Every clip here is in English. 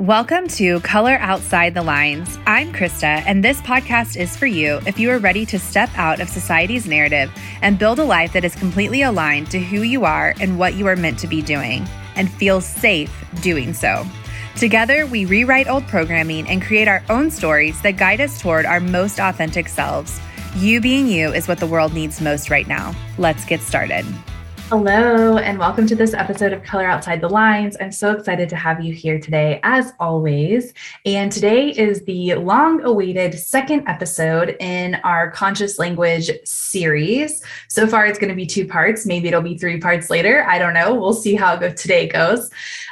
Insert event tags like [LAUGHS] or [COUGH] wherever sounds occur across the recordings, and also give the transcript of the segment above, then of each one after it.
Welcome to Color Outside the Lines. I'm Krista, and this podcast is for you if you are ready to step out of society's narrative and build a life that is completely aligned to who you are and what you are meant to be doing, and feel safe doing so. Together, we rewrite old programming and create our own stories that guide us toward our most authentic selves. You being you is what the world needs most right now. Let's get started. Hello, and welcome to this episode of Color Outside the Lines. I'm so excited to have you here today, as always. And today is the long awaited second episode in our conscious language series. So far, it's going to be two parts. Maybe it'll be three parts later. I don't know. We'll see how today goes.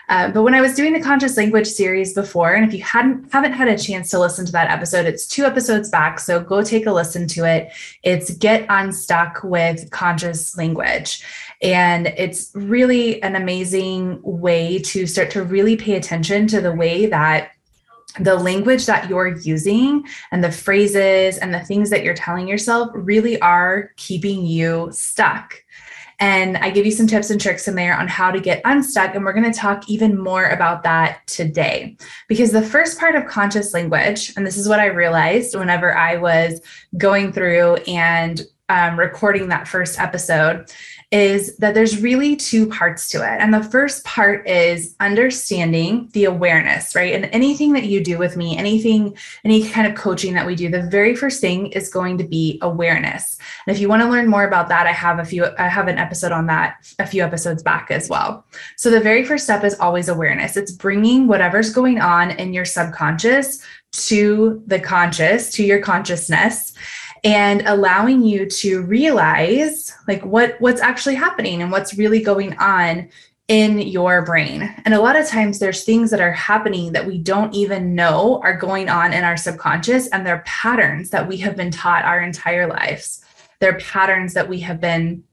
Uh, but when I was doing the conscious language series before, and if you hadn't haven't had a chance to listen to that episode, it's two episodes back. So go take a listen to it. It's Get Unstuck with Conscious Language. And it's really an amazing way to start to really pay attention to the way that the language that you're using and the phrases and the things that you're telling yourself really are keeping you stuck. And I give you some tips and tricks in there on how to get unstuck. And we're going to talk even more about that today. Because the first part of conscious language, and this is what I realized whenever I was going through and um, recording that first episode, is that there's really two parts to it. And the first part is understanding the awareness, right? And anything that you do with me, anything, any kind of coaching that we do, the very first thing is going to be awareness. And if you want to learn more about that, I have a few, I have an episode on that a few episodes back as well. So the very first step is always awareness. It's bringing whatever's going on in your subconscious to the conscious, to your consciousness and allowing you to realize like what what's actually happening and what's really going on in your brain. And a lot of times there's things that are happening that we don't even know are going on in our subconscious and they're patterns that we have been taught our entire lives. They're patterns that we have been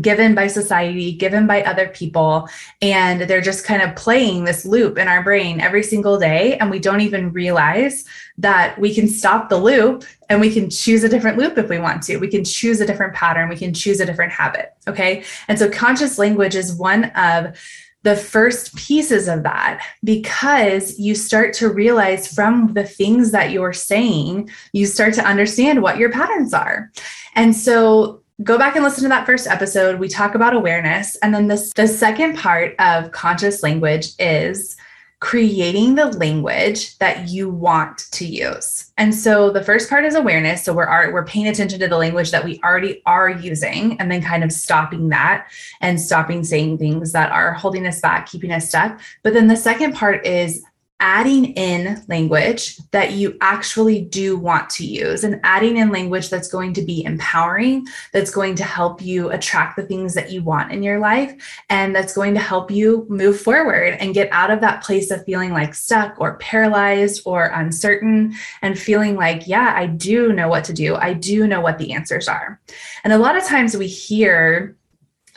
given by society, given by other people. And they're just kind of playing this loop in our brain every single day. And we don't even realize that we can stop the loop and we can choose a different loop if we want to. We can choose a different pattern. We can choose a different habit. Okay. And so conscious language is one of the first pieces of that because you start to realize from the things that you're saying, you start to understand what your patterns are. And so go back and listen to that first episode. We talk about awareness. And then this, the second part of conscious language is creating the language that you want to use. And so the first part is awareness. So we're we're paying attention to the language that we already are using and then kind of stopping that and stopping saying things that are holding us back, keeping us stuck. But then the second part is adding in language that you actually do want to use and adding in language that's going to be empowering, that's going to help you attract the things that you want in your life, and that's going to help you move forward and get out of that place of feeling like stuck or paralyzed or uncertain and feeling like, yeah, I do know what to do. I do know what the answers are. And a lot of times we hear,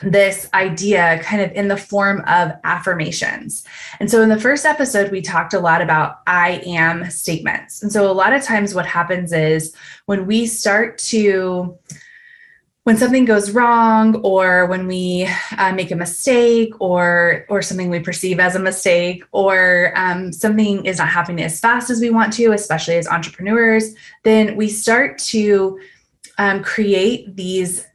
this idea kind of in the form of affirmations. And so in the first episode, we talked a lot about I am statements. And so a lot of times, what happens is when we start to when something goes wrong or when we uh, make a mistake or or something we perceive as a mistake or um, something is not happening as fast as we want to especially as entrepreneurs then we start to um, create these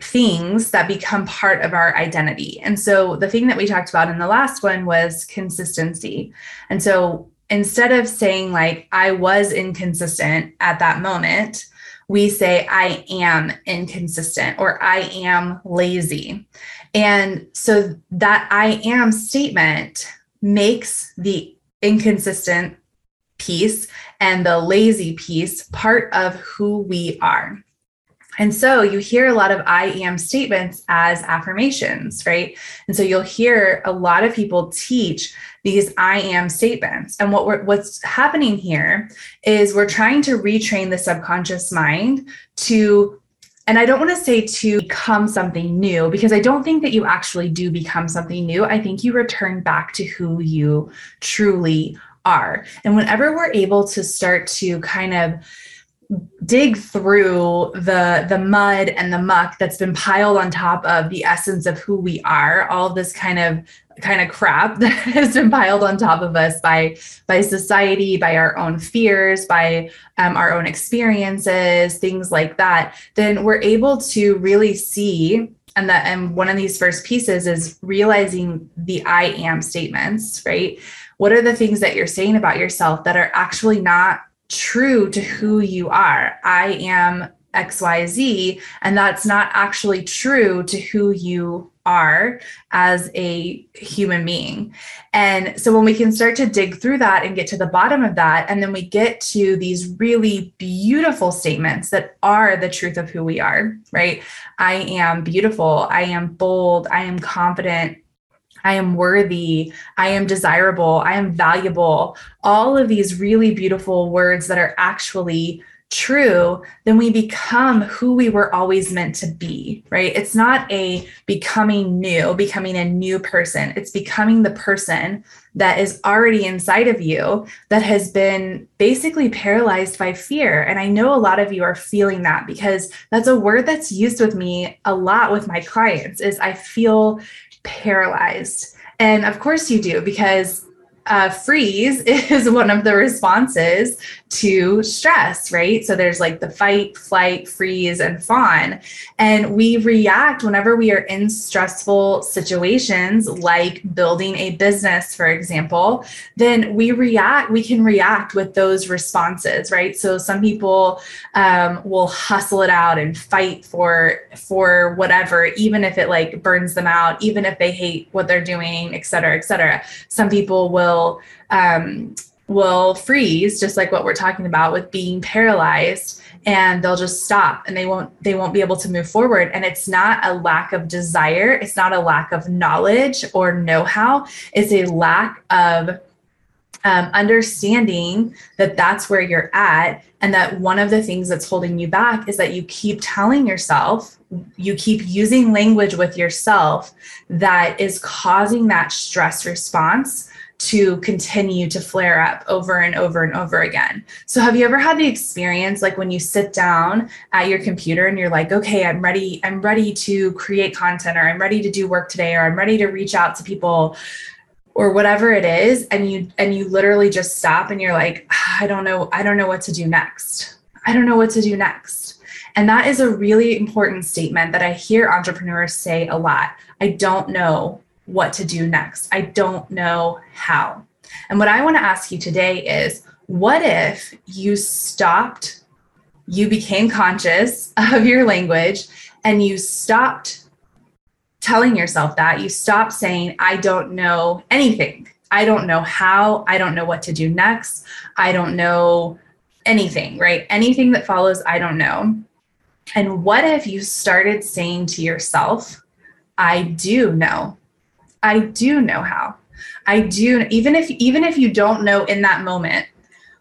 things that become part of our identity. And so the thing that we talked about in the last one was consistency. And so instead of saying, like, I was inconsistent at that moment, we say, I am inconsistent or I am lazy. And so that I am statement makes the inconsistent piece and the lazy piece part of who we are. And so you hear a lot of I am statements as affirmations, right? And so you'll hear a lot of people teach these I am statements. And what we're, what's happening here is we're trying to retrain the subconscious mind to and I don't want to say to become something new because I don't think that you actually do become something new. I think you return back to who you truly are. And whenever we're able to start to kind of dig through the the mud and the muck that's been piled on top of the essence of who we are. All this kind of kind of crap [LAUGHS] that has been piled on top of us by by society by our own fears by um, our own experiences things like that. Then we're able to really see and that and one of these first pieces is realizing the i am statements right? What are the things that you're saying about yourself that are actually not true to who you are. I am XYZ, and that's not actually true to who you are as a human being. And so when we can start to dig through that and get to the bottom of that, and then we get to these really beautiful statements that are the truth of who we are, right? I am beautiful. I am bold. I am confident. I am worthy, I am desirable, I am valuable, all of these really beautiful words that are actually true, then we become who we were always meant to be, right? It's not a becoming new, becoming a new person. It's becoming the person that is already inside of you that has been basically paralyzed by fear. And I know a lot of you are feeling that because that's a word that's used with me a lot with my clients is I feel paralyzed. And of course you do, because uh, freeze [LAUGHS] is one of the responses to stress, right? So there's like the fight, flight, freeze, and fawn. And we react whenever we are in stressful situations, like building a business, for example, then we react, we can react with those responses, right? So some people um, will hustle it out and fight for for whatever, even if it like burns them out, even if they hate what they're doing, et cetera, et cetera. Some people will um, will freeze just like what we're talking about with being paralyzed and they'll just stop and they won't they won't be able to move forward. And it's not a lack of desire it's not a lack of knowledge or know-how it's a lack of um, understanding that that's where you're at and that one of the things that's holding you back is that you keep telling yourself you keep using language with yourself that is causing that stress response to continue to flare up over and over and over again. So, have you ever had the experience like when you sit down at your computer and you're like, okay, I'm ready, I'm ready to create content, or I'm ready to do work today, or I'm ready to reach out to people? or whatever it is and you and you literally just stop and you're like ah, i don't know i don't know what to do next i don't know what to do next and that is a really important statement that i hear entrepreneurs say a lot i don't know what to do next. I don't know how. And what I want to ask you today is what if you stopped, you became conscious [LAUGHS] of your language, and you stopped telling yourself that? You stopped saying, I don't know anything. I don't know how. I don't know what to do next. I don't know anything, right? Anything that follows, I don't know. And what if you started saying to yourself, I do know. I do know how. I do even if even if you don't know in that moment,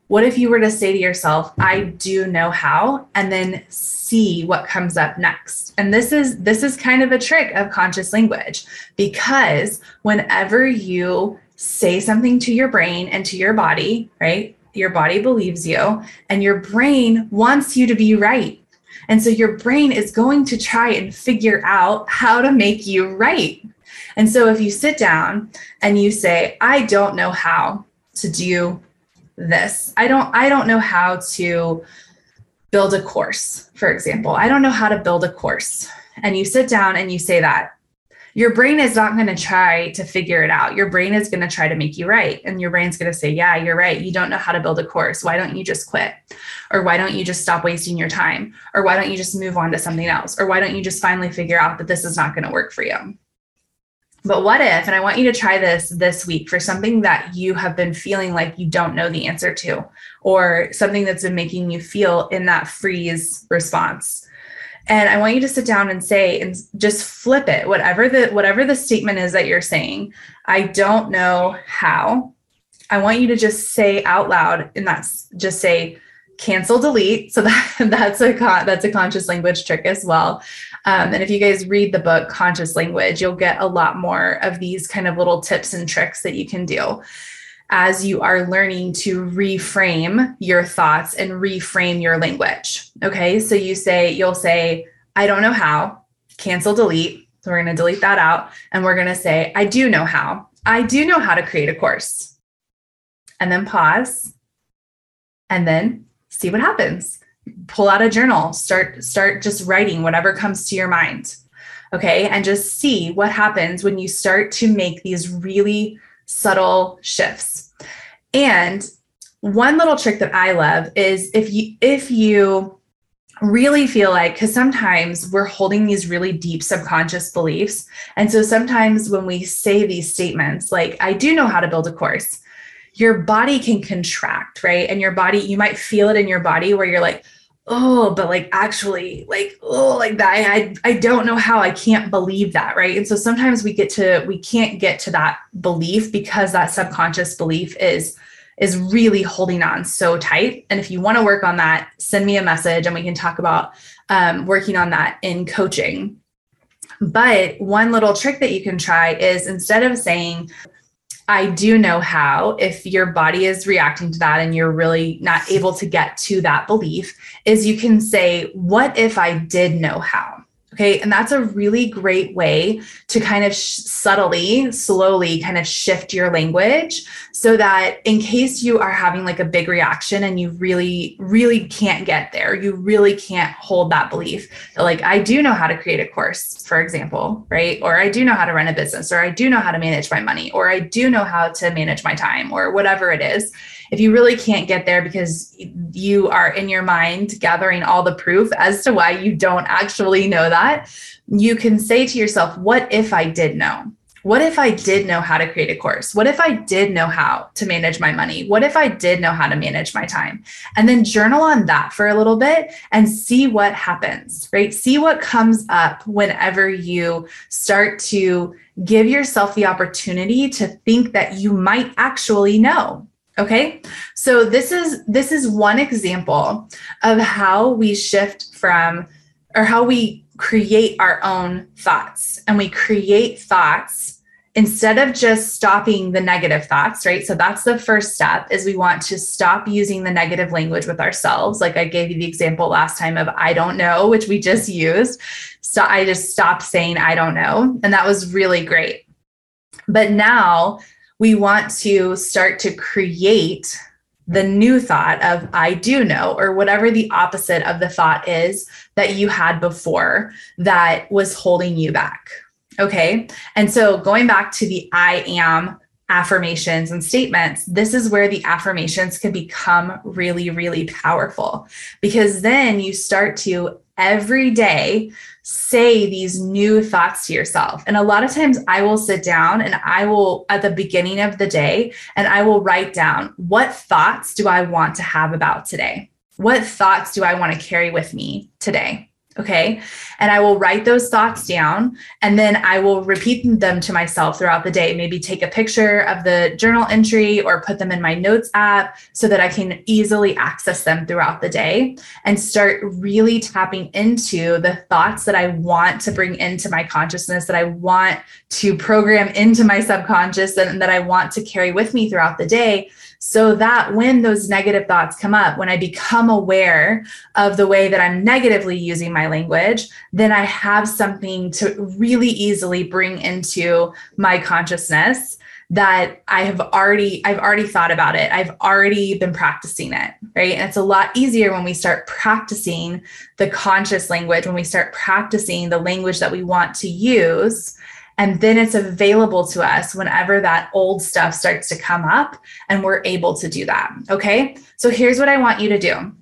what if you were to say to yourself, I do know how and then see what comes up next. And this is this is kind of a trick of conscious language because whenever you say something to your brain and to your body, right? Your body believes you and your brain wants you to be right. And so your brain is going to try and figure out how to make you right. And so if you sit down and you say, I don't know how to do this. I don't I don't know how to build a course, for example. I don't know how to build a course. And you sit down and you say that. Your brain is not going to try to figure it out. Your brain is going to try to make you right. And your brain's going to say, Yeah, you're right. You don't know how to build a course. Why don't you just quit? Or why don't you just stop wasting your time? Or why don't you just move on to something else? Or why don't you just finally figure out that this is not going to work for you? But what if, and I want you to try this this week for something that you have been feeling like you don't know the answer to, or something that's been making you feel in that freeze response. And I want you to sit down and say, and just flip it, whatever the whatever the statement is that you're saying. I don't know how. I want you to just say out loud, and that's just say, cancel delete so [LAUGHS] that that's a con- that's a conscious language trick as well um, and if you guys read the book conscious language you'll get a lot more of these kind of little tips and tricks that you can do as you are learning to reframe your thoughts and reframe your language. Okay. So you say, you'll say, I don't know how, cancel, delete. So we're going to delete that out. And we're going to say, I do know how. I do know how to create a course. And then pause. And then see what happens. Pull out a journal, start start just writing whatever comes to your mind. Okay? And just see what happens when you start to make these really subtle shifts. And one little trick that I love is if you if you really feel like because sometimes we're holding these really deep subconscious beliefs and so sometimes when we say these statements like i do know how to build a course your body can contract right? And your body you might feel it in your body where you're like oh but like actually like oh like that I, I don't know how i can't believe that right? And so sometimes we get to we can't get to that belief because that subconscious belief is is really holding on so tight. And if you want to work on that send me a message and we can talk about um, working on that in coaching. But one little trick that you can try is instead of saying I do know how, if your body is reacting to that and you're really not able to get to that belief, is you can say, What if I did know how? Okay. And that's a really great way to kind of sh- subtly, slowly kind of shift your language so that in case you are having like a big reaction and you really, really can't get there, you really can't hold that belief that, like, I do know how to create a course, for example, right? Or I do know how to run a business, or I do know how to manage my money, or I do know how to manage my time, or whatever it is if you really can't get there because you are in your mind gathering all the proof as to why you don't actually know that, you can say to yourself, What if I did know? What if I did know how to create a course? What if I did know how to manage my money? What if I did know how to manage my time? And then journal on that for a little bit and see what happens, right? See what comes up whenever you start to give yourself the opportunity to think that you might actually know. Okay. So this is this is one example of how we shift from or how we create our own thoughts. And we create thoughts instead of just stopping the negative thoughts right? So that's the first step is we want to stop using the negative language with ourselves. Like i gave you the example last time of i don't know which we just used. So i just stopped saying i don't know. And that was really great. But now we want to start to create the hmm. new thought of I do know, or whatever the opposite of the thought is that you had before that was holding you back. Okay. And so going back to the I am affirmations and statements, this is where the affirmations can become really, really powerful because then you start to every day say these new thoughts to yourself. And a lot of times I will sit down and I will, at the beginning of the day, and I will write down what thoughts do I want to have about today? What thoughts do I want to carry with me today? Okay. And I will write those thoughts down and then I will repeat them to myself throughout the day. Maybe take a picture of the journal entry or put them in my notes app so that I can easily access them throughout the day and start really tapping into the thoughts that I want to bring into my consciousness, that I want to program into my subconscious, and that I want to carry with me throughout the day so that when those negative thoughts come up, when I become aware of the way that I'm negatively using my language, then I have something to really easily bring into my consciousness that I have already I've already thought about it. I've already been practicing it, right? And it's a lot easier when we start practicing the conscious language, when we start practicing the language that we want to use and then it's available to us whenever that old stuff starts to come up, and we're able to do that. Okay. So here's what I want you to do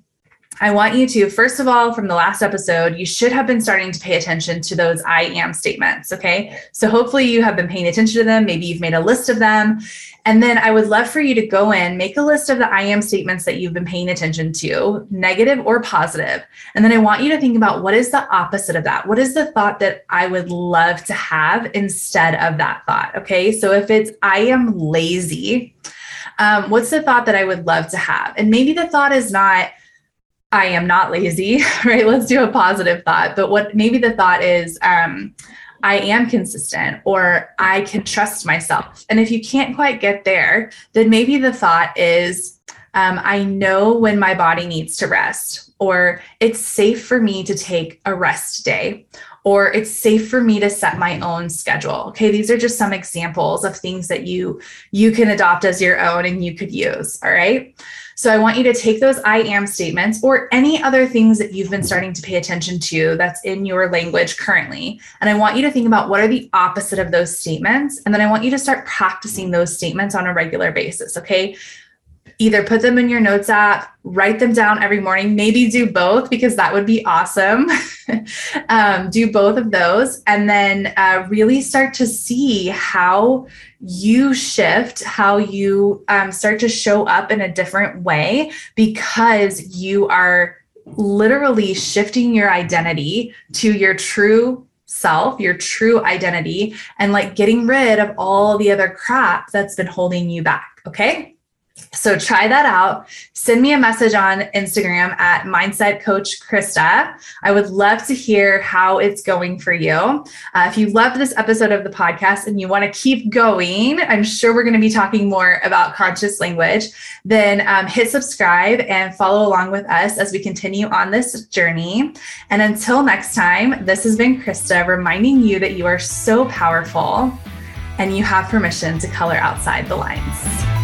I want you to, first of all, from the last episode, you should have been starting to pay attention to those I am statements. Okay. So hopefully you have been paying attention to them. Maybe you've made a list of them. And then I would love for you to go in, make a list of the I am statements that you've been paying attention to, negative or positive. And then I want you to think about what is the opposite of that? What is the thought that I would love to have instead of that thought? Okay. So if it's I am lazy, um, what's the thought that I would love to have? And maybe the thought is not, I am not lazy, [LAUGHS] right? Let's do a positive thought. But what maybe the thought is, um, I am consistent or I can trust myself. And if you can't quite get there, then maybe the thought is, um, I know when my body needs to rest, or it's safe for me to take a rest day, or it's safe for me to set my own schedule. Okay, these are just some examples of things that you you can adopt as your own and you could use, all right? So I want you to take those I am statements or any other things that you've been starting to pay attention to that's in your language currently. And I want you to think about what are the opposite of those statements. And then I want you to start practicing those statements on a regular basis. Okay either put them in your notes app, write them down every morning, maybe do both because that would be awesome. [LAUGHS] um, do both of those and then uh, really start to see how you shift, how you um, start to show up in a different way because you are literally shifting your identity to your true self, your true identity, and like getting rid of all the other crap that's been holding you back. Okay. So try that out. Send me a message on Instagram at Mindset Coach Krista. I would love to hear how it's going for you. Uh, if you loved this episode of the podcast and you want to keep going, I'm sure we're going to be talking more about conscious language. Then um, hit subscribe and follow along with us as we continue on this journey. And until next time, this has been Krista reminding you that you are so powerful and you have permission to color outside the lines.